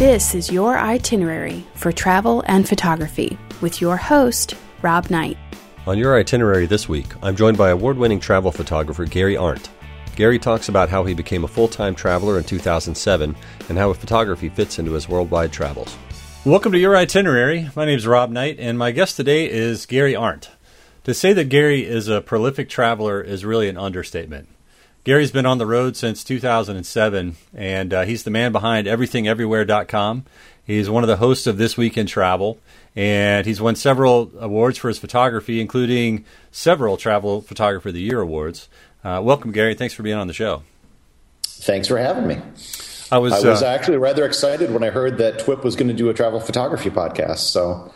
This is your itinerary for travel and photography with your host, Rob Knight. On your itinerary this week, I'm joined by award winning travel photographer Gary Arndt. Gary talks about how he became a full time traveler in 2007 and how photography fits into his worldwide travels. Welcome to your itinerary. My name is Rob Knight, and my guest today is Gary Arndt. To say that Gary is a prolific traveler is really an understatement. Gary's been on the road since 2007, and uh, he's the man behind EverythingEverywhere.com. He's one of the hosts of This Week in Travel, and he's won several awards for his photography, including several Travel Photographer of the Year awards. Uh, welcome, Gary. Thanks for being on the show. Thanks for having me. I was, I was uh, actually rather excited when I heard that TWIP was going to do a travel photography podcast. So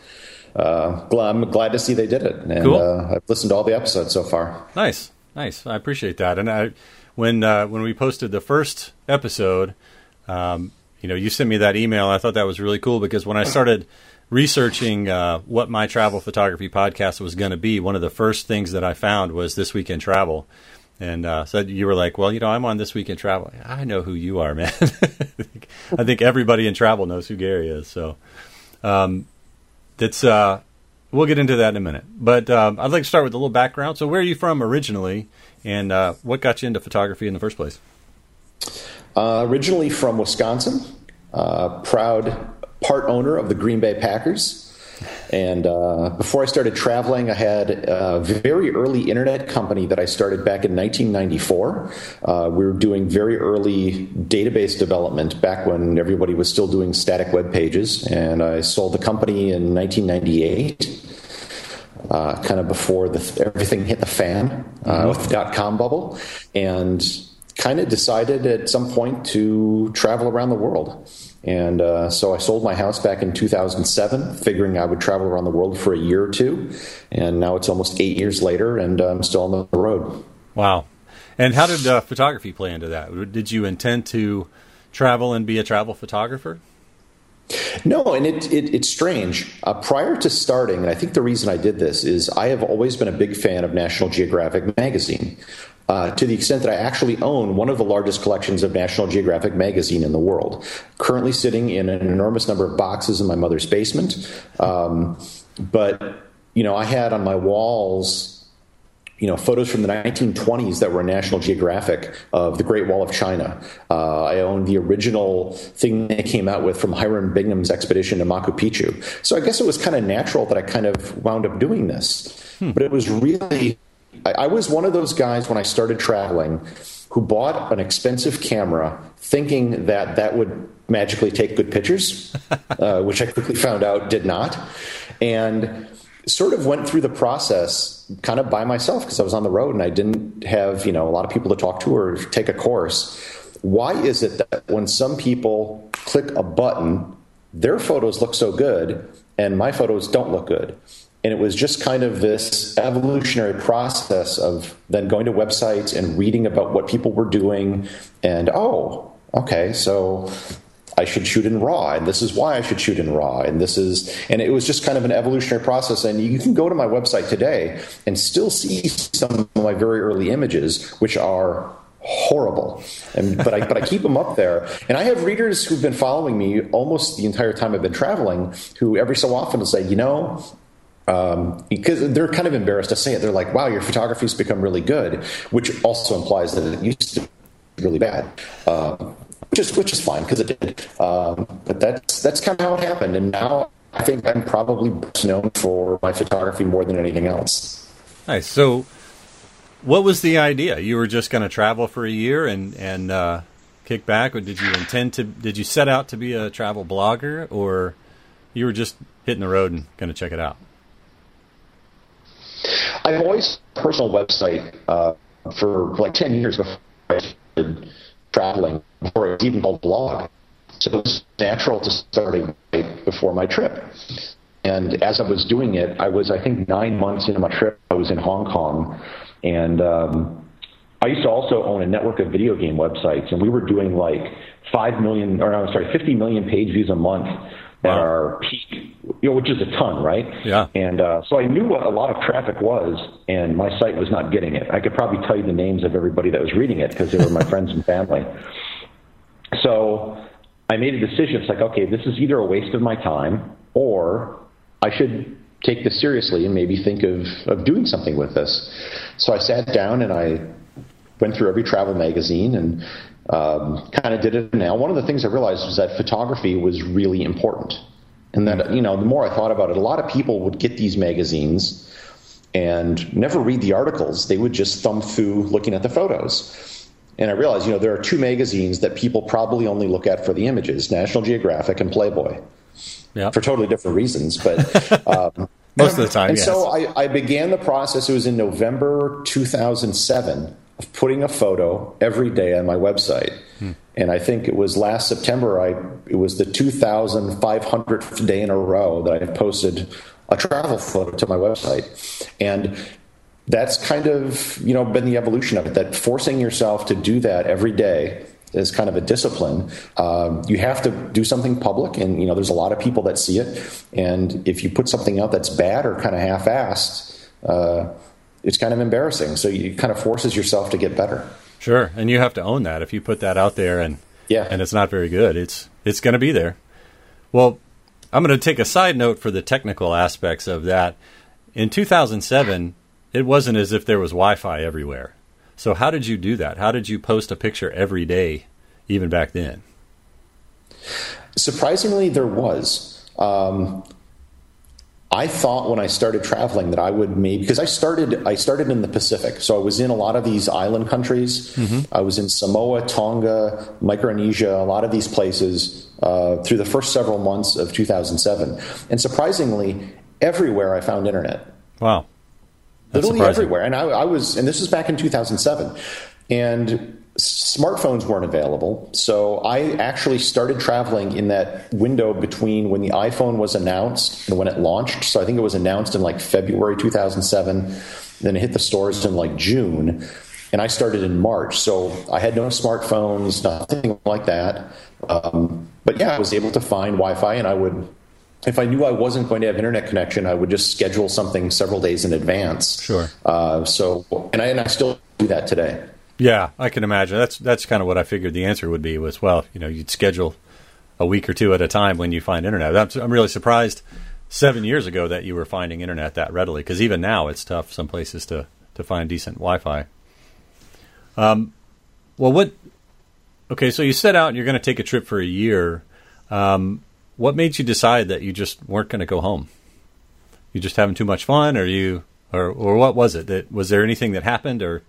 uh, I'm glad to see they did it, and cool. Uh, I've listened to all the episodes so far. Nice. Nice. I appreciate that. And I, when uh, when we posted the first episode, um, you know, you sent me that email. I thought that was really cool because when I started researching uh, what my travel photography podcast was going to be, one of the first things that I found was This Week in Travel. And uh, so you were like, "Well, you know, I'm on This Week in Travel. I know who you are, man. I think everybody in travel knows who Gary is. So um, that's uh, We'll get into that in a minute. But um, I'd like to start with a little background. So, where are you from originally, and uh, what got you into photography in the first place? Uh, originally from Wisconsin, uh, proud part owner of the Green Bay Packers. And uh, before I started traveling, I had a very early internet company that I started back in 1994. Uh, we were doing very early database development back when everybody was still doing static web pages. And I sold the company in 1998. Uh, kind of before the, everything hit the fan uh, mm-hmm. with the dot com bubble, and kind of decided at some point to travel around the world. And uh, so I sold my house back in 2007, figuring I would travel around the world for a year or two. And now it's almost eight years later, and I'm still on the road. Wow. And how did uh, photography play into that? Did you intend to travel and be a travel photographer? No, and it, it it's strange. Uh, prior to starting, and I think the reason I did this is I have always been a big fan of National Geographic magazine uh, to the extent that I actually own one of the largest collections of National Geographic magazine in the world, currently sitting in an enormous number of boxes in my mother's basement. Um, but, you know, I had on my walls you know, photos from the 1920s that were National Geographic of the Great Wall of China. Uh, I own the original thing they came out with from Hiram Bingham's expedition to Machu Picchu. So I guess it was kind of natural that I kind of wound up doing this. Hmm. But it was really I, I was one of those guys when I started traveling who bought an expensive camera thinking that that would magically take good pictures, uh, which I quickly found out did not. And sort of went through the process kind of by myself because I was on the road and I didn't have, you know, a lot of people to talk to or take a course. Why is it that when some people click a button, their photos look so good and my photos don't look good? And it was just kind of this evolutionary process of then going to websites and reading about what people were doing. And oh, okay, so I should shoot in RAW, and this is why I should shoot in RAW, and this is, and it was just kind of an evolutionary process. And you can go to my website today and still see some of my very early images, which are horrible. And, but I but I keep them up there, and I have readers who've been following me almost the entire time I've been traveling, who every so often will say, you know, um, because they're kind of embarrassed to say it. They're like, "Wow, your photography's become really good," which also implies that it used to be really bad, uh, which is which is fine because it did. Um, but that's that's kind of how it happened, and now I think I'm probably known for my photography more than anything else. Nice. So, what was the idea? You were just going to travel for a year and and uh, kick back, or did you intend to? Did you set out to be a travel blogger, or you were just hitting the road and going to check it out? I've always personal website uh, for like ten years before I started traveling, before it was even called blog. So it was natural to start right before my trip. And as I was doing it, I was I think nine months into my trip. I was in Hong Kong, and um, I used to also own a network of video game websites, and we were doing like five million, or I'm sorry, fifty million page views a month at our peak, you know, which is a ton, right? Yeah. And uh, so I knew what a lot of traffic was, and my site was not getting it. I could probably tell you the names of everybody that was reading it because they were my friends and family. So I I made a decision. It's like, okay, this is either a waste of my time or I should take this seriously and maybe think of, of doing something with this. So I sat down and I went through every travel magazine and um, kind of did it. Now, one of the things I realized was that photography was really important. And that, you know, the more I thought about it, a lot of people would get these magazines and never read the articles. They would just thumb through looking at the photos. And I realized, you know, there are two magazines that people probably only look at for the images National Geographic and Playboy. Yeah. For totally different reasons. But um, most of the time, and yes. so I, I began the process. It was in November 2007 of putting a photo every day on my website. Hmm. And I think it was last September. I it was the 2,500th day in a row that I posted a travel photo to my website, and that's kind of you know been the evolution of it. That forcing yourself to do that every day is kind of a discipline. Um, you have to do something public, and you know there's a lot of people that see it. And if you put something out that's bad or kind of half-assed, uh, it's kind of embarrassing. So you kind of forces yourself to get better. Sure, and you have to own that. If you put that out there and yeah, and it's not very good, it's it's going to be there. Well, I'm going to take a side note for the technical aspects of that. In 2007, it wasn't as if there was Wi-Fi everywhere. So how did you do that? How did you post a picture every day, even back then? Surprisingly, there was. Um, I thought when I started traveling that I would maybe because I started I started in the Pacific, so I was in a lot of these island countries. Mm-hmm. I was in Samoa, Tonga, Micronesia, a lot of these places uh, through the first several months of 2007, and surprisingly, everywhere I found internet. Wow, That's literally surprising. everywhere. And I, I was, and this was back in 2007, and smartphones weren't available. So I actually started traveling in that window between when the iPhone was announced and when it launched. So I think it was announced in like February 2007. Then it hit the stores in like June. And I started in March. So I had no smartphones, nothing like that. Um, but yeah, I was able to find Wi Fi and I would. If I knew I wasn't going to have internet connection, I would just schedule something several days in advance. Sure. Uh, so, and I, and I still do that today. Yeah, I can imagine. That's that's kind of what I figured the answer would be. Was well, you know, you'd schedule a week or two at a time when you find internet. I'm, I'm really surprised seven years ago that you were finding internet that readily because even now it's tough some places to to find decent Wi-Fi. Um, well, what? Okay, so you set out and you're going to take a trip for a year. Um, what made you decide that you just weren't going to go home? You just having too much fun, or you, or or what was it? That was there anything that happened, or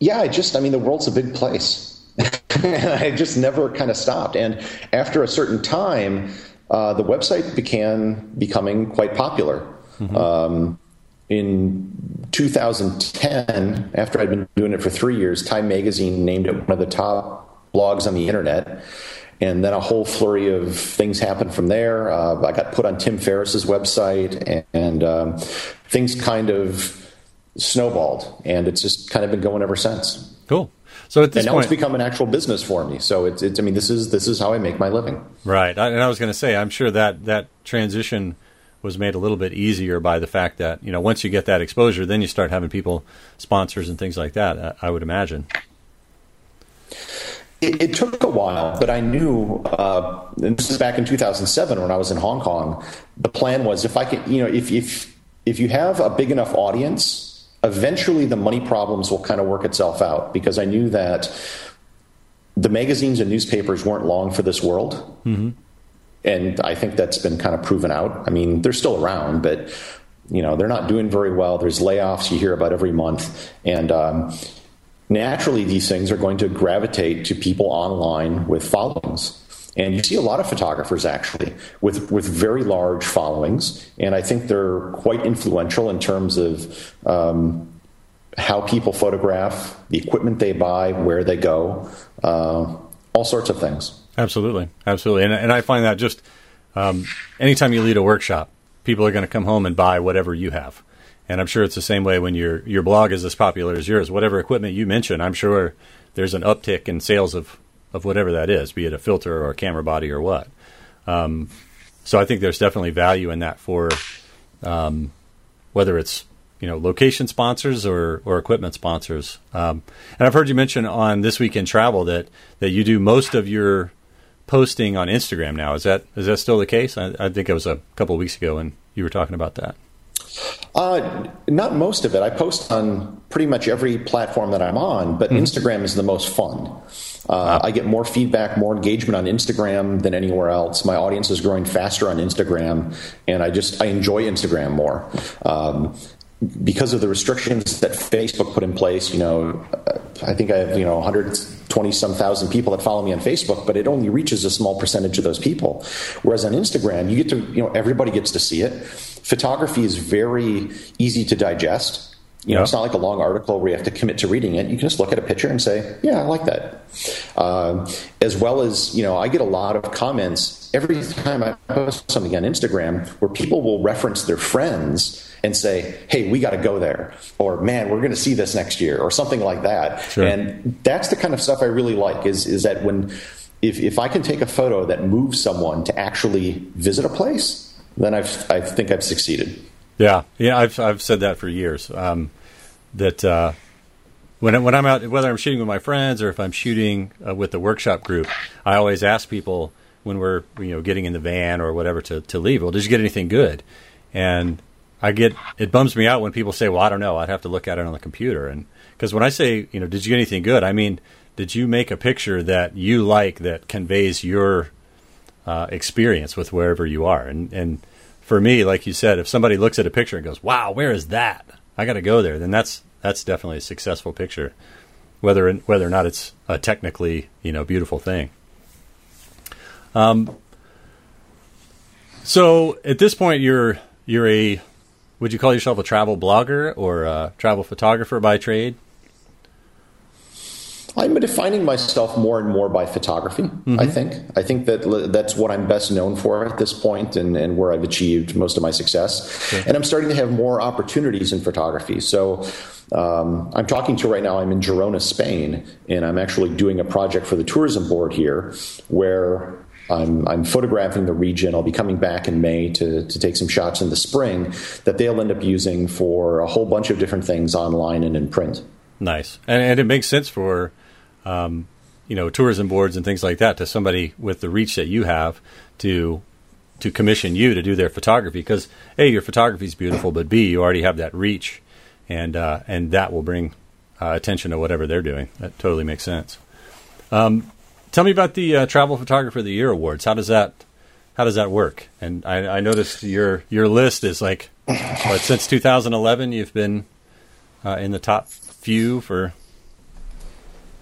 yeah, I just, I mean, the world's a big place. I just never kind of stopped. And after a certain time, uh, the website began becoming quite popular. Mm-hmm. Um, in 2010, after I'd been doing it for three years, Time Magazine named it one of the top blogs on the internet. And then a whole flurry of things happened from there. Uh, I got put on Tim Ferriss's website, and, and um, things kind of snowballed, and it's just kind of been going ever since. Cool. So at this and now point, it's become an actual business for me. So it's, it's I mean, this is this is how I make my living. Right. I, and I was going to say, I'm sure that that transition was made a little bit easier by the fact that you know once you get that exposure, then you start having people sponsors and things like that. I would imagine. It, it, took a while, but I knew, uh, and this is back in 2007 when I was in Hong Kong. The plan was if I could, you know, if if if you have a big enough audience eventually the money problems will kind of work itself out because I knew that the magazines and newspapers weren't long for this world. Mm-hmm. And I think that's been kind of proven out. I mean, they're still around, but you know they're not doing very well. There's layoffs you hear about every month, and um, naturally these things are going to gravitate to people online with followings. And you see a lot of photographers actually with, with very large followings. And I think they're quite influential in terms of um, how people photograph, the equipment they buy, where they go, uh, all sorts of things. Absolutely. Absolutely. And, and I find that just um, anytime you lead a workshop, people are going to come home and buy whatever you have. And I'm sure it's the same way when your your blog is as popular as yours. Whatever equipment you mention, I'm sure there's an uptick in sales of of whatever that is, be it a filter or a camera body or what. Um, so I think there's definitely value in that for um, whether it's you know location sponsors or or equipment sponsors. Um, and I've heard you mention on this week in travel that that you do most of your posting on Instagram now. Is that is that still the case? I, I think it was a couple of weeks ago, and you were talking about that. Uh, not most of it. I post on pretty much every platform that I'm on, but mm-hmm. Instagram is the most fun. Uh. I get more feedback, more engagement on Instagram than anywhere else. My audience is growing faster on Instagram, and I just I enjoy Instagram more. Um, because of the restrictions that Facebook put in place, you know, I think I have, you know, 120 some thousand people that follow me on Facebook, but it only reaches a small percentage of those people. Whereas on Instagram, you get to, you know, everybody gets to see it. Photography is very easy to digest. You know, it's not like a long article where you have to commit to reading it. You can just look at a picture and say, "Yeah, I like that." Um, as well as, you know, I get a lot of comments every time I post something on Instagram where people will reference their friends and say, "Hey, we got to go there," or "Man, we're going to see this next year," or something like that. Sure. And that's the kind of stuff I really like. Is is that when if if I can take a photo that moves someone to actually visit a place, then I've I think I've succeeded. Yeah, yeah, I've I've said that for years. Um, that uh, when when I'm out, whether I'm shooting with my friends or if I'm shooting uh, with the workshop group, I always ask people when we're you know getting in the van or whatever to to leave. Well, did you get anything good? And I get it bums me out when people say, "Well, I don't know. I'd have to look at it on the computer." And because when I say, you know, did you get anything good? I mean, did you make a picture that you like that conveys your uh, experience with wherever you are? And and for me, like you said, if somebody looks at a picture and goes, "Wow, where is that?" I got to go there. Then that's that's definitely a successful picture, whether whether or not it's a technically you know beautiful thing. Um. So at this point, you're you're a would you call yourself a travel blogger or a travel photographer by trade? I'm defining myself more and more by photography. Mm-hmm. I think. I think that that's what I'm best known for at this point, and, and where I've achieved most of my success. Okay. And I'm starting to have more opportunities in photography. So um, I'm talking to right now. I'm in Girona, Spain, and I'm actually doing a project for the tourism board here, where I'm, I'm, photographing the region. I'll be coming back in May to, to take some shots in the spring that they'll end up using for a whole bunch of different things online and in print. Nice, and, and it makes sense for um, you know, tourism boards and things like that to somebody with the reach that you have to to commission you to do their photography because a your photography is beautiful, but b you already have that reach, and uh, and that will bring uh, attention to whatever they're doing. That totally makes sense. Um, tell me about the uh, Travel Photographer of the Year awards. How does that how does that work? And I, I noticed your your list is like what, since 2011 you've been uh, in the top few for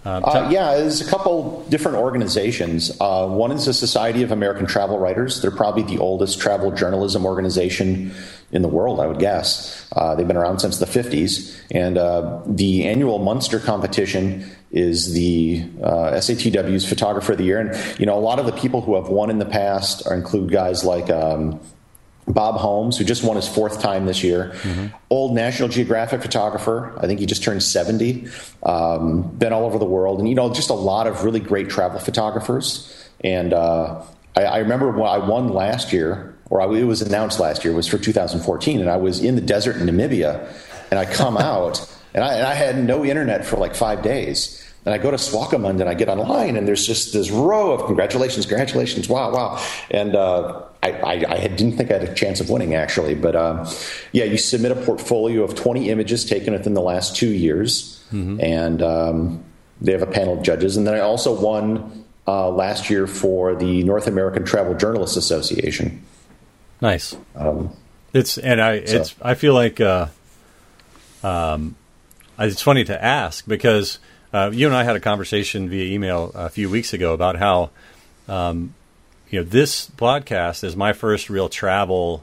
uh, uh, yeah, there's a couple different organizations. Uh, one is the Society of American Travel Writers. They're probably the oldest travel journalism organization in the world, I would guess. Uh, they've been around since the 50s. And uh, the annual Munster competition is the uh, SATW's Photographer of the Year. And, you know, a lot of the people who have won in the past are, include guys like um, Bob Holmes, who just won his fourth time this year, mm-hmm. old National Geographic photographer. I think he just turned 70, um, been all over the world, and, you know, just a lot of really great travel photographers. And uh, I, I, remember when I won last year, or I, it was announced last year, was for 2014, and I was in the desert in Namibia, and I come out, and I, and I had no internet for like five days. And I go to Swakopmund and I get online, and there's just this row of congratulations, congratulations, wow, wow. And uh, I, I, I, didn't think I had a chance of winning, actually. But uh, yeah, you submit a portfolio of 20 images taken within the last two years, mm-hmm. and um, they have a panel of judges. And then I also won uh, last year for the North American Travel Journalists Association. Nice. Um, it's and I so. it's I feel like uh, um, it's funny to ask because uh, you and I had a conversation via email a few weeks ago about how, um, you know, this podcast is my first real travel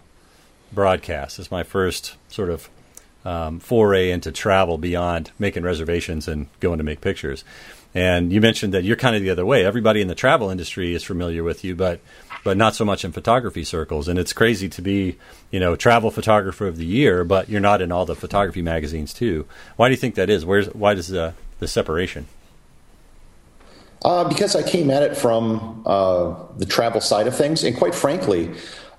broadcast. It's my first sort of um, foray into travel beyond making reservations and going to make pictures. And you mentioned that you're kind of the other way. Everybody in the travel industry is familiar with you, but but not so much in photography circles. And it's crazy to be, you know, travel photographer of the year, but you're not in all the photography magazines too. Why do you think that is? Where's why does the the separation? Uh, because I came at it from uh, the travel side of things, and quite frankly,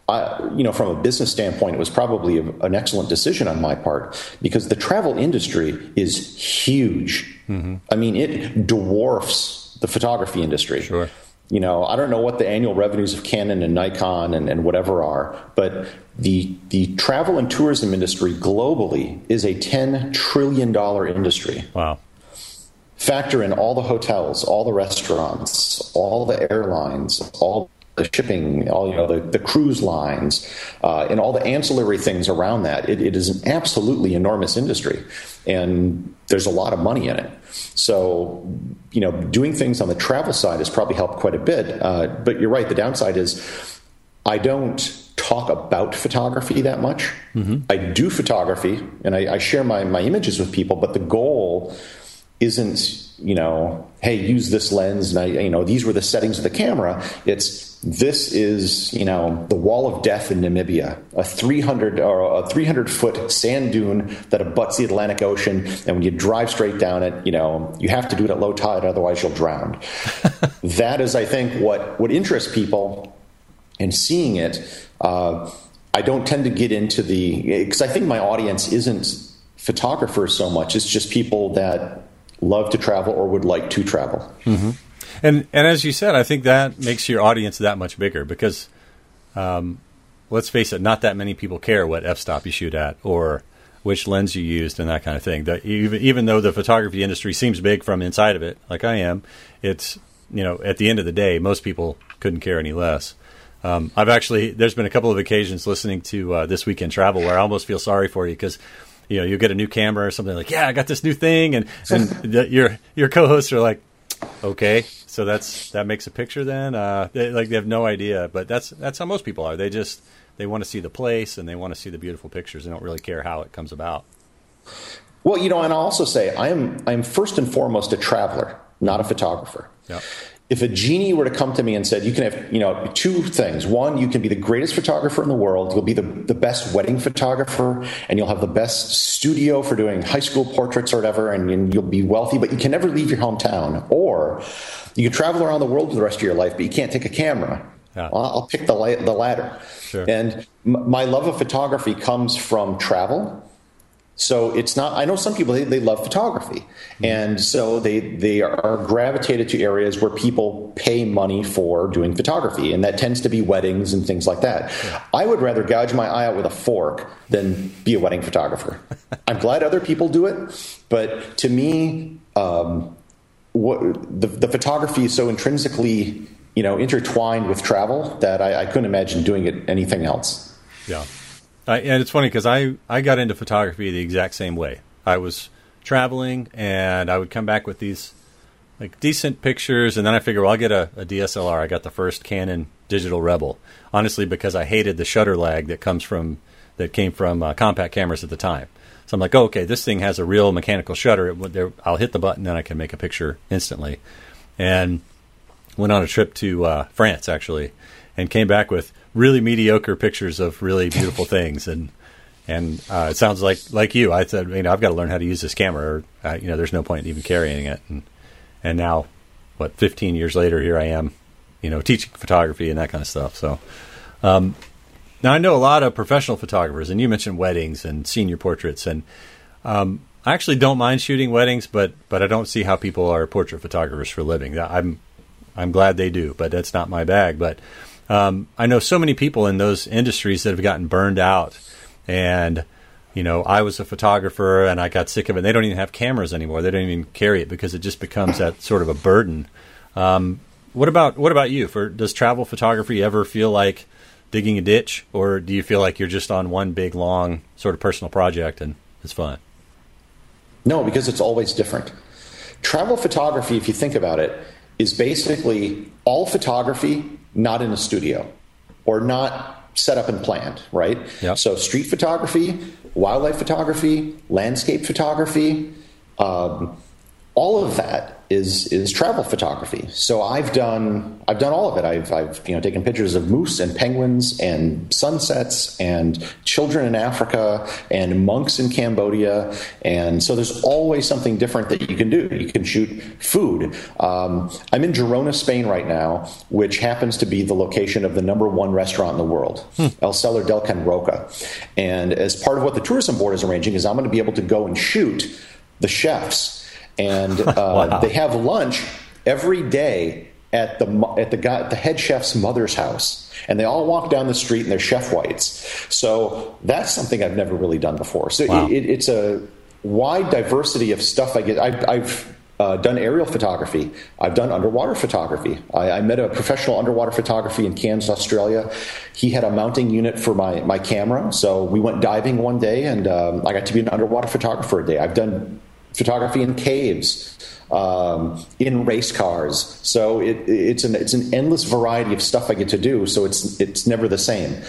I, you know, from a business standpoint, it was probably a, an excellent decision on my part because the travel industry is huge. Mm-hmm. I mean, it dwarfs the photography industry. Sure. you know, I don't know what the annual revenues of Canon and Nikon and, and whatever are, but the the travel and tourism industry globally is a ten trillion dollar industry. Wow. Factor in all the hotels, all the restaurants, all the airlines, all the shipping, all you know, the, the cruise lines, uh, and all the ancillary things around that. It, it is an absolutely enormous industry, and there's a lot of money in it. So, you know, doing things on the travel side has probably helped quite a bit. Uh, but you're right. The downside is I don't talk about photography that much. Mm-hmm. I do photography, and I, I share my my images with people, but the goal isn't you know, hey, use this lens, and I, you know, these were the settings of the camera. It's this is you know the wall of death in Namibia, a 300 or a 300 foot sand dune that abuts the Atlantic Ocean, and when you drive straight down it, you know you have to do it at low tide, otherwise you'll drown. that is, I think, what what interests people in seeing it. Uh, I don't tend to get into the because I think my audience isn't photographers so much; it's just people that love to travel or would like to travel. Mm-hmm. And and as you said, I think that makes your audience that much bigger because, um, let's face it, not that many people care what f-stop you shoot at or which lens you used and that kind of thing. That even even though the photography industry seems big from inside of it, like I am, it's you know at the end of the day, most people couldn't care any less. Um, I've actually there's been a couple of occasions listening to uh, This Week in Travel where I almost feel sorry for you because you know you get a new camera or something like yeah I got this new thing and and the, your your co-hosts are like okay so that's that makes a picture then? Uh, they, like they have no idea but that's that's how most people are. They just they want to see the place and they want to see the beautiful pictures. They don't really care how it comes about. Well you know and i'll also say i am i'm first and foremost a traveler not a photographer. Yeah if a genie were to come to me and said, you can have, you know, two things. One, you can be the greatest photographer in the world. You'll be the, the best wedding photographer and you'll have the best studio for doing high school portraits or whatever. And, and you'll be wealthy, but you can never leave your hometown. Or you can travel around the world for the rest of your life, but you can't take a camera. Yeah. Well, I'll pick the, the latter. Sure. And m- my love of photography comes from travel so it's not. I know some people they, they love photography, mm-hmm. and so they they are gravitated to areas where people pay money for doing photography, and that tends to be weddings and things like that. I would rather gouge my eye out with a fork than be a wedding photographer. I'm glad other people do it, but to me, um, what the, the photography is so intrinsically you know intertwined with travel that I, I couldn't imagine doing it anything else. Yeah. I, and it's funny because I, I got into photography the exact same way. I was traveling and I would come back with these like decent pictures, and then I figure, well, I'll get a, a DSLR. I got the first Canon Digital Rebel, honestly, because I hated the shutter lag that comes from that came from uh, compact cameras at the time. So I'm like, oh, okay, this thing has a real mechanical shutter. It, I'll hit the button and I can make a picture instantly. And went on a trip to uh, France actually, and came back with really mediocre pictures of really beautiful things and and uh, it sounds like like you. I said, you know, I've got to learn how to use this camera. Or, uh, you know, there's no point in even carrying it. And and now, what, 15 years later, here I am, you know, teaching photography and that kind of stuff. So, um, now I know a lot of professional photographers, and you mentioned weddings and senior portraits, and um, I actually don't mind shooting weddings, but but I don't see how people are portrait photographers for a living. I'm I'm glad they do, but that's not my bag. But um, I know so many people in those industries that have gotten burned out, and you know, I was a photographer and I got sick of it. They don't even have cameras anymore. They don't even carry it because it just becomes that sort of a burden. Um, what about what about you? For does travel photography ever feel like digging a ditch, or do you feel like you're just on one big long sort of personal project and it's fun? No, because it's always different. Travel photography, if you think about it, is basically all photography not in a studio or not set up and planned, right? Yep. So street photography, wildlife photography, landscape photography, um, all of that is is travel photography. So I've done I've done all of it. I've I've you know taken pictures of moose and penguins and sunsets and children in Africa and monks in Cambodia. And so there's always something different that you can do. You can shoot food. Um, I'm in Girona, Spain right now, which happens to be the location of the number one restaurant in the world, hmm. El Celler de Can Roca. And as part of what the tourism board is arranging is I'm going to be able to go and shoot the chefs and uh, wow. they have lunch every day at the at the guy the head chef's mother's house, and they all walk down the street in their chef whites. So that's something I've never really done before. So wow. it, it's a wide diversity of stuff I get. I've, I've uh, done aerial photography. I've done underwater photography. I, I, met a professional underwater photography in Cairns, Australia. He had a mounting unit for my, my camera. So we went diving one day and um, I got to be an underwater photographer a day. I've done photography in caves, um, in race cars. So it, it's, an, it's an endless variety of stuff I get to do. So it's, it's never the same.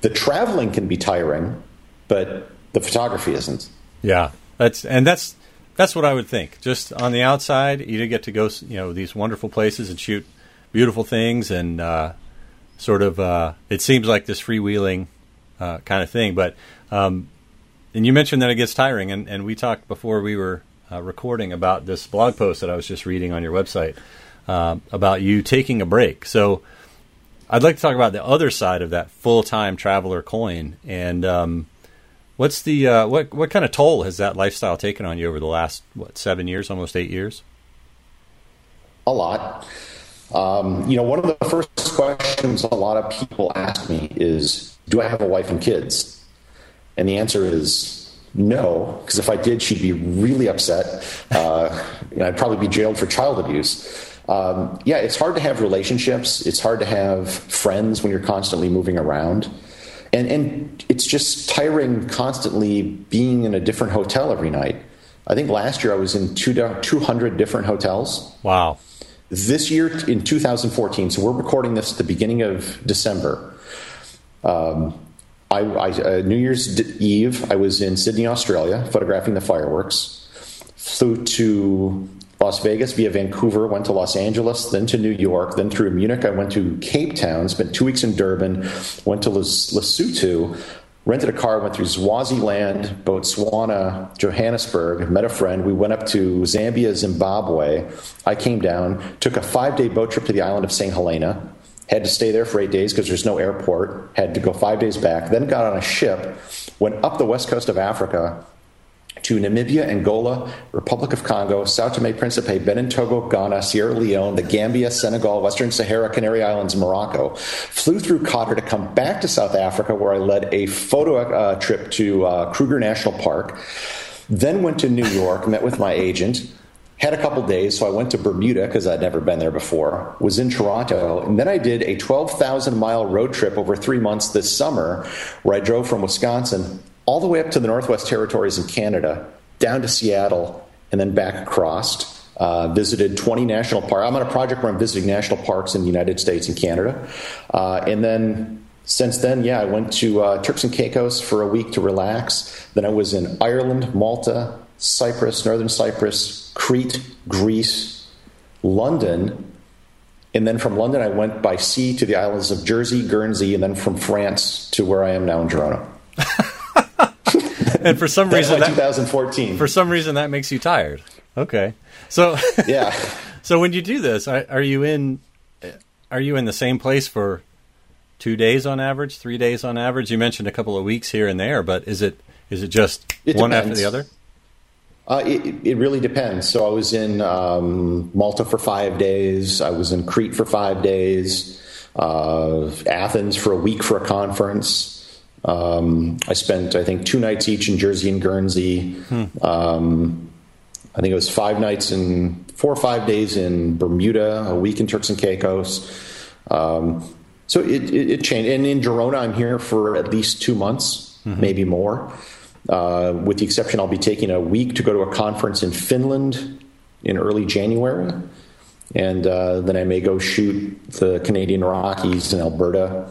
The traveling can be tiring, but the photography isn't. Yeah. That's, and that's, that's what I would think. Just on the outside, you get to go, you know, these wonderful places and shoot beautiful things, and uh, sort of, uh, it seems like this freewheeling uh, kind of thing. But, um, and you mentioned that it gets tiring, and, and we talked before we were uh, recording about this blog post that I was just reading on your website uh, about you taking a break. So, I'd like to talk about the other side of that full time traveler coin, and um, What's the uh, what what kind of toll has that lifestyle taken on you over the last what seven years, almost eight years? A lot. Um, you know, one of the first questions a lot of people ask me is, "Do I have a wife and kids?" And the answer is no, because if I did, she'd be really upset. Uh, and I'd probably be jailed for child abuse. Um, yeah, it's hard to have relationships. It's hard to have friends when you're constantly moving around and and it's just tiring constantly being in a different hotel every night. I think last year I was in two, 200 different hotels. Wow. This year in 2014, so we're recording this at the beginning of December. Um, I, I uh, New Year's Eve, I was in Sydney, Australia, photographing the fireworks. Flew to Las Vegas via Vancouver, went to Los Angeles, then to New York, then through Munich. I went to Cape Town, spent two weeks in Durban, went to Lesotho, rented a car, went through Swaziland, Botswana, Johannesburg, met a friend. We went up to Zambia, Zimbabwe. I came down, took a five day boat trip to the island of St. Helena. Had to stay there for eight days because there's no airport. Had to go five days back. Then got on a ship, went up the west coast of Africa, to Namibia, Angola, Republic of Congo, Sao Tome Principe, Benin, Togo, Ghana, Sierra Leone, the Gambia, Senegal, Western Sahara, Canary Islands, Morocco. Flew through Qatar to come back to South Africa, where I led a photo uh, trip to uh, Kruger National Park. Then went to New York, met with my agent. Had a couple days, so I went to Bermuda because I'd never been there before. Was in Toronto, and then I did a 12,000 mile road trip over three months this summer, where I drove from Wisconsin all the way up to the Northwest Territories in Canada, down to Seattle, and then back across. Uh, visited 20 national parks. I'm on a project where I'm visiting national parks in the United States and Canada. Uh, and then since then, yeah, I went to uh, Turks and Caicos for a week to relax. Then I was in Ireland, Malta, Cyprus, Northern Cyprus, Crete, Greece, London. And then from London, I went by sea to the islands of Jersey, Guernsey, and then from France to where I am now in Girona. and for some reason, that, 2014. For some reason, that makes you tired. Okay, so yeah. so when you do this, are you in? Are you in the same place for two days on average, three days on average? You mentioned a couple of weeks here and there, but is it is it just it one after the other? Uh, it, it, really depends. So I was in um, Malta for five days. I was in Crete for five days. Uh, Athens for a week for a conference. Um, I spent, I think, two nights each in Jersey and Guernsey. Hmm. Um, I think it was five nights and four or five days in Bermuda, a week in Turks and Caicos. Um, so it, it, it, changed. And in Girona, I'm here for at least two months, mm-hmm. maybe more. Uh, with the exception, I'll be taking a week to go to a conference in Finland in early January. And uh, then I may go shoot the Canadian Rockies in Alberta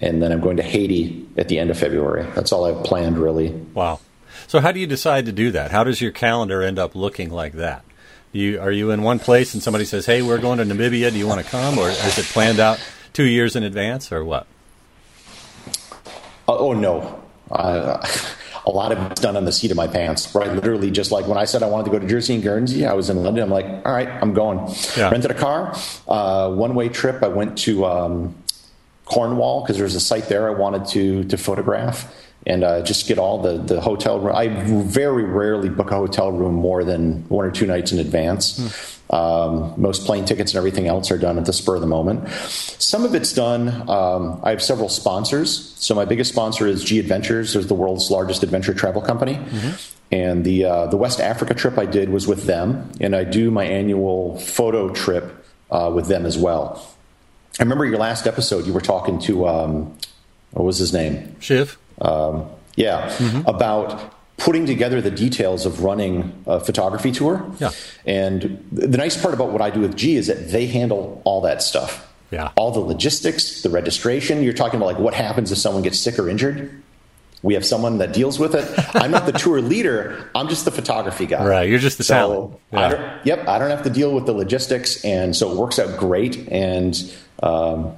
and then I'm going to Haiti at the end of February. That's all I've planned, really. Wow. So, how do you decide to do that? How does your calendar end up looking like that? You are you in one place and somebody says, "Hey, we're going to Namibia. Do you want to come?" Or is it planned out two years in advance, or what? Uh, oh no. Uh, a lot of it's done on the seat of my pants, right? Literally, just like when I said I wanted to go to Jersey and Guernsey, I was in London. I'm like, all right, I'm going. Yeah. Rented a car, uh, one way trip. I went to um, Cornwall because there's a site there I wanted to to photograph and uh, just get all the the hotel room. I very rarely book a hotel room more than one or two nights in advance. Um, most plane tickets and everything else are done at the spur of the moment. Some of it's done. Um, I have several sponsors. So my biggest sponsor is G Adventures. They're the world's largest adventure travel company. Mm-hmm. And the uh, the West Africa trip I did was with them, and I do my annual photo trip uh, with them as well. I remember your last episode. You were talking to um, what was his name? Shiv. Um, yeah, mm-hmm. about putting together the details of running a photography tour. Yeah. And the nice part about what I do with G is that they handle all that stuff. Yeah. All the logistics, the registration. You're talking about like what happens if someone gets sick or injured. We have someone that deals with it. I'm not the tour leader. I'm just the photography guy. Right. You're just the so talent. Yeah. I yep. I don't have to deal with the logistics, and so it works out great. And um,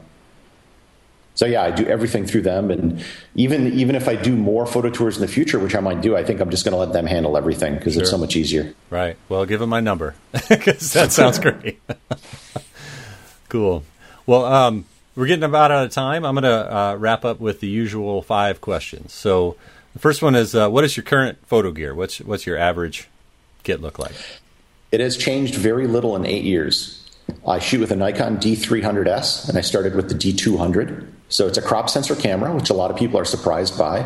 so yeah, I do everything through them, and even even if I do more photo tours in the future, which I might do, I think I'm just going to let them handle everything because sure. it's so much easier. Right. Well, give them my number because that sounds great. cool. Well, um, we're getting about out of time. I'm going to uh, wrap up with the usual five questions. So the first one is, uh, what is your current photo gear? What's what's your average kit look like? It has changed very little in eight years. I shoot with a Nikon D300S, and I started with the D200. So it's a crop sensor camera, which a lot of people are surprised by.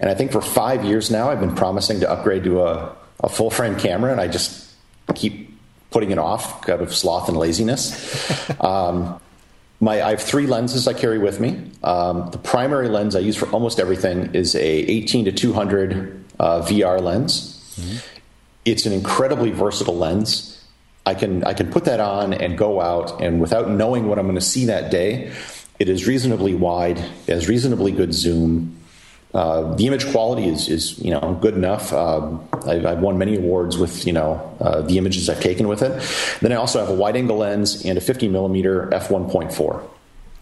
And I think for five years now, I've been promising to upgrade to a, a full frame camera, and I just keep putting it off out of sloth and laziness. um, my, I have three lenses I carry with me. Um, the primary lens I use for almost everything is a 18 to 200 uh, VR lens. Mm-hmm. It's an incredibly versatile lens. I can I can put that on and go out, and without knowing what I'm going to see that day, it is reasonably wide, it has reasonably good zoom. Uh, the image quality is, is you know good enough. Um, I've, I've, won many awards with you know uh, the images I've taken with it. Then I also have a wide angle lens and a 50 millimeter f 1.4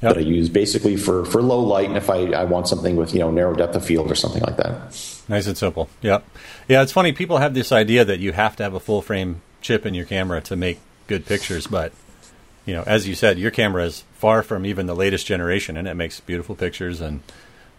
yep. that I use basically for for low light, and if I, I want something with you know narrow depth of field or something like that. Nice and simple. Yep. Yeah, it's funny. People have this idea that you have to have a full frame chip in your camera to make good pictures, but you know, as you said, your camera is far from even the latest generation, and it makes beautiful pictures. And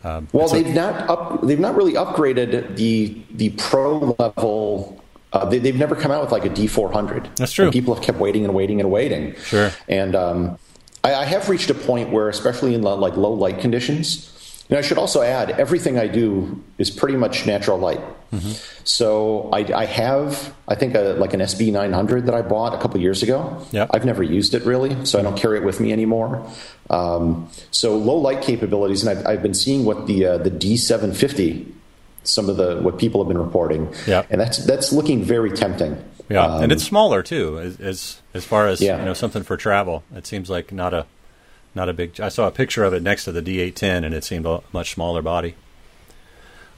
um, well, they've a- not up, they've not really upgraded the the pro level. Uh, they, have never come out with like a D400. That's true. And people have kept waiting and waiting and waiting. Sure. And um, I, I, have reached a point where, especially in like low light conditions, and I should also add, everything I do is pretty much natural light. Mm-hmm. So I, I, have, I think, a, like an SB 900 that I bought a couple years ago. I've never used it really, so I don't carry it with me anymore. Um, so low light capabilities, and I've, I've been seeing what the uh, the D750, some of the what people have been reporting, yeah, and that's that's looking very tempting. Yeah, um, and it's smaller too, as as, as far as yeah. you know, something for travel. It seems like not a not a big. I saw a picture of it next to the D810, and it seemed a much smaller body.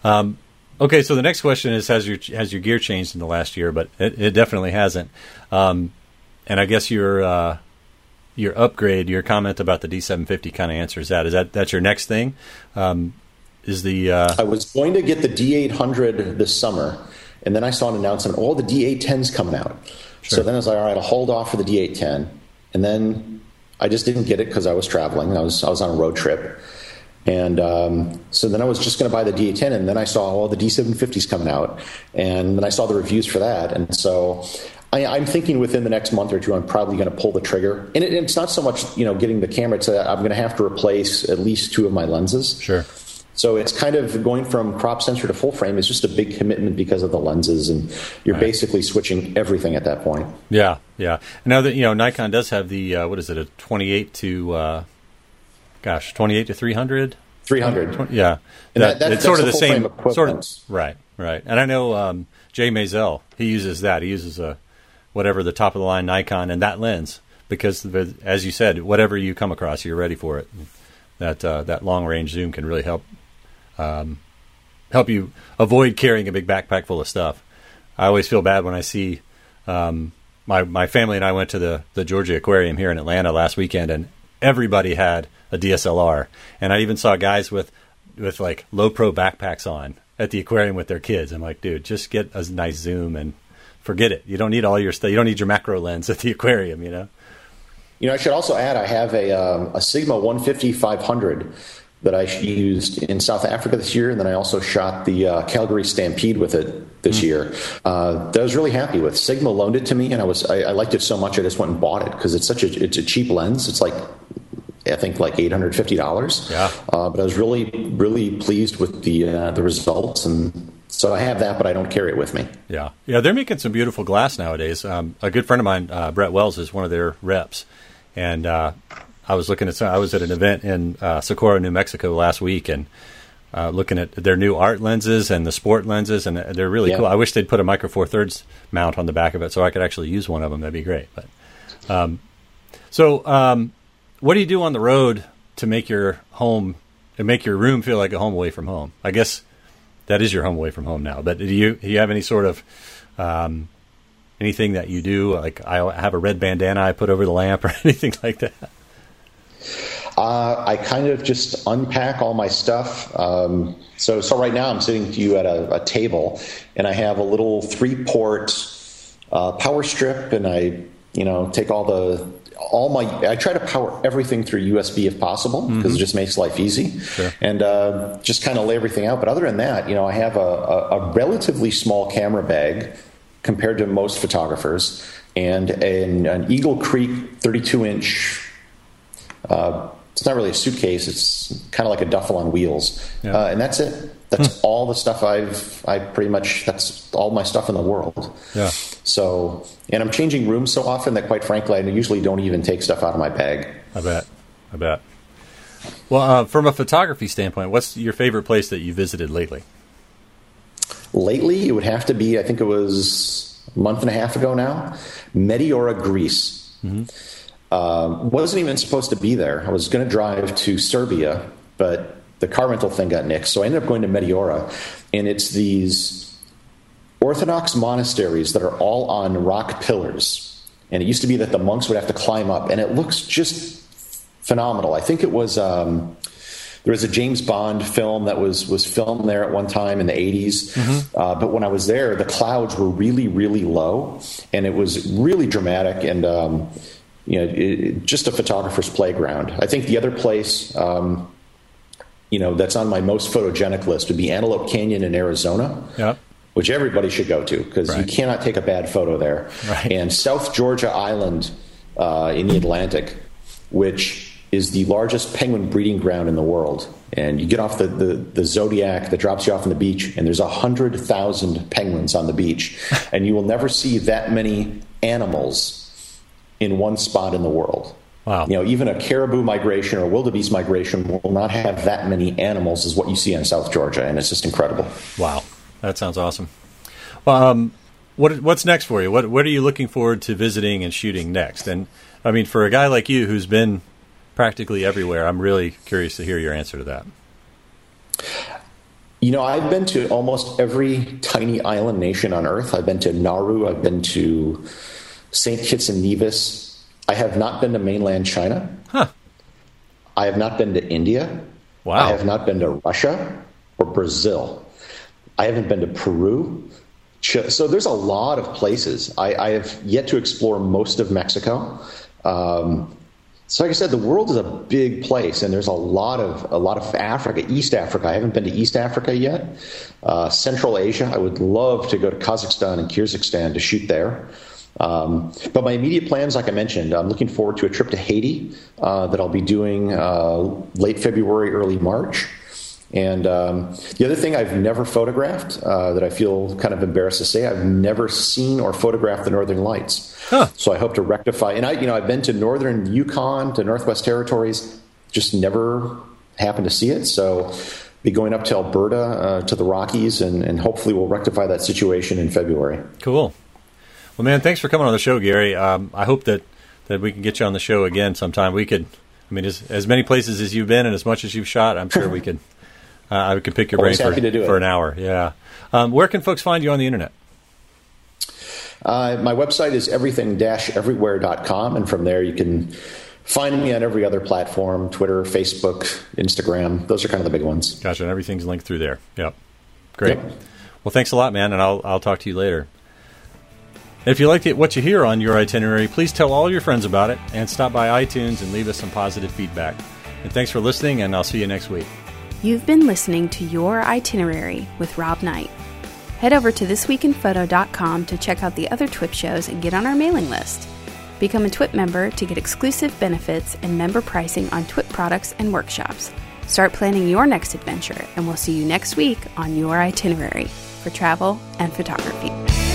Um, okay, so the next question is: Has your has your gear changed in the last year? But it, it definitely hasn't. Um, and I guess your uh, your upgrade, your comment about the D750 kind of answers that. Is that that's your next thing? Um, is the uh... I was going to get the D800 this summer, and then I saw an announcement: all oh, the D810s coming out. Sure. So then I was like, all right, I'll hold off for the D810, and then I just didn't get it because I was traveling. I was I was on a road trip, and um, so then I was just going to buy the D10, and then I saw all the D750s coming out, and then I saw the reviews for that, and so I, am thinking within the next month or two, I'm probably going to pull the trigger. And it, it's not so much you know getting the camera; it's I'm going to have to replace at least two of my lenses. Sure. So it's kind of going from crop sensor to full frame is just a big commitment because of the lenses, and you're right. basically switching everything at that point. Yeah, yeah. Now that you know, Nikon does have the uh, what is it, a 28 to, uh, gosh, 28 to 300. 300. yeah, and that, that, it's sort of the same. Sort of, right, right. And I know um, Jay Maisel, he uses that. He uses a whatever the top of the line Nikon and that lens because, the, as you said, whatever you come across, you're ready for it. That uh, that long range zoom can really help um, help you avoid carrying a big backpack full of stuff. I always feel bad when I see um, my my family and I went to the the Georgia Aquarium here in Atlanta last weekend, and everybody had a DSLR, and I even saw guys with with like Lowepro backpacks on at the aquarium with their kids. I'm like, dude, just get a nice zoom and forget it. You don't need all your stuff. You don't need your macro lens at the aquarium, you know. You know, I should also add I have a um, a Sigma 150 500 that I used in South Africa this year, and then I also shot the uh, Calgary Stampede with it this mm. year. Uh, that I was really happy with. Sigma loaned it to me, and I was I, I liked it so much I just went and bought it because it's such a it's a cheap lens. It's like I think like eight hundred fifty dollars. Yeah. Uh, but I was really really pleased with the uh, the results, and so I have that, but I don't carry it with me. Yeah, yeah. They're making some beautiful glass nowadays. Um, a good friend of mine, uh, Brett Wells, is one of their reps, and uh, I was looking at some, I was at an event in uh, Socorro, New Mexico last week, and. Uh, looking at their new art lenses and the sport lenses, and they're really yeah. cool. I wish they'd put a micro four thirds mount on the back of it so I could actually use one of them. That'd be great. But um, so um, what do you do on the road to make your home and make your room feel like a home away from home? I guess that is your home away from home now. But do you do you have any sort of um, anything that you do? Like I have a red bandana I put over the lamp or anything like that. Uh, I kind of just unpack all my stuff. Um, so, so right now I'm sitting to you at a, a table, and I have a little three port uh, power strip, and I, you know, take all the all my I try to power everything through USB if possible because mm-hmm. it just makes life easy, sure. and uh, just kind of lay everything out. But other than that, you know, I have a, a, a relatively small camera bag compared to most photographers, and an, an Eagle Creek 32 inch. Uh, it's not really a suitcase; it's kind of like a duffel on wheels, yeah. uh, and that's it. That's hmm. all the stuff I've I pretty much that's all my stuff in the world. Yeah. So, and I'm changing rooms so often that quite frankly I usually don't even take stuff out of my bag. I bet. I bet. Well, uh, from a photography standpoint, what's your favorite place that you visited lately? Lately, it would have to be I think it was a month and a half ago now, Meteora, Greece. Mm-hmm. Uh, wasn't even supposed to be there. I was going to drive to Serbia, but the car rental thing got nixed. So I ended up going to Meteora, and it's these Orthodox monasteries that are all on rock pillars. And it used to be that the monks would have to climb up, and it looks just phenomenal. I think it was. Um, there was a James Bond film that was was filmed there at one time in the 80s. Mm-hmm. Uh, but when I was there, the clouds were really, really low, and it was really dramatic and um, you know it, just a photographer's playground. I think the other place um, you know that's on my most photogenic list would be Antelope Canyon in Arizona. Yeah. Which everybody should go to because right. you cannot take a bad photo there. Right. And South Georgia Island uh, in the Atlantic, which is the largest penguin breeding ground in the world. And you get off the, the, the Zodiac that drops you off on the beach, and there's 100,000 penguins on the beach. and you will never see that many animals in one spot in the world. Wow. You know, even a caribou migration or wildebeest migration will not have that many animals as what you see in South Georgia, and it's just incredible. Wow, that sounds awesome. Well, um, what what's next for you? What what are you looking forward to visiting and shooting next? And I mean, for a guy like you who's been practically everywhere, I'm really curious to hear your answer to that. You know, I've been to almost every tiny island nation on Earth. I've been to Nauru. I've been to St. Kitts and Nevis. I have not been to mainland China. Huh. I have not been to India. Wow. I have not been to Russia or Brazil. I haven't been to Peru. So there's a lot of places. I, I have yet to explore most of Mexico. Um, so, like I said, the world is a big place, and there's a lot of a lot of Africa, East Africa. I haven't been to East Africa yet. Uh, Central Asia, I would love to go to Kazakhstan and Kyrgyzstan to shoot there. Um, but my immediate plans, like I mentioned, I'm looking forward to a trip to Haiti uh, that I'll be doing uh, late February, early March. And um, the other thing I've never photographed uh, that I feel kind of embarrassed to say, I've never seen or photographed the Northern Lights. Huh. So I hope to rectify. And I, you know, I've been to Northern Yukon, to Northwest Territories, just never happened to see it. So be going up to Alberta, uh, to the Rockies, and, and hopefully we'll rectify that situation in February. Cool. Well, man, thanks for coming on the show, Gary. Um, I hope that, that we can get you on the show again sometime. We could, I mean, as, as many places as you've been and as much as you've shot, I'm sure we could. Uh, I could pick your brain for, for an hour. Yeah. Um, where can folks find you on the internet? Uh, my website is everything-everywhere.com, and from there you can find me on every other platform Twitter, Facebook, Instagram. Those are kind of the big ones. Gotcha. And everything's linked through there. Yep. Great. Yep. Well, thanks a lot, man, and I'll, I'll talk to you later. If you like what you hear on your itinerary, please tell all your friends about it and stop by iTunes and leave us some positive feedback. And thanks for listening, and I'll see you next week. You've been listening to Your Itinerary with Rob Knight. Head over to thisweekinphoto.com to check out the other TWIP shows and get on our mailing list. Become a TWIP member to get exclusive benefits and member pricing on TWIP products and workshops. Start planning your next adventure, and we'll see you next week on Your Itinerary for travel and photography.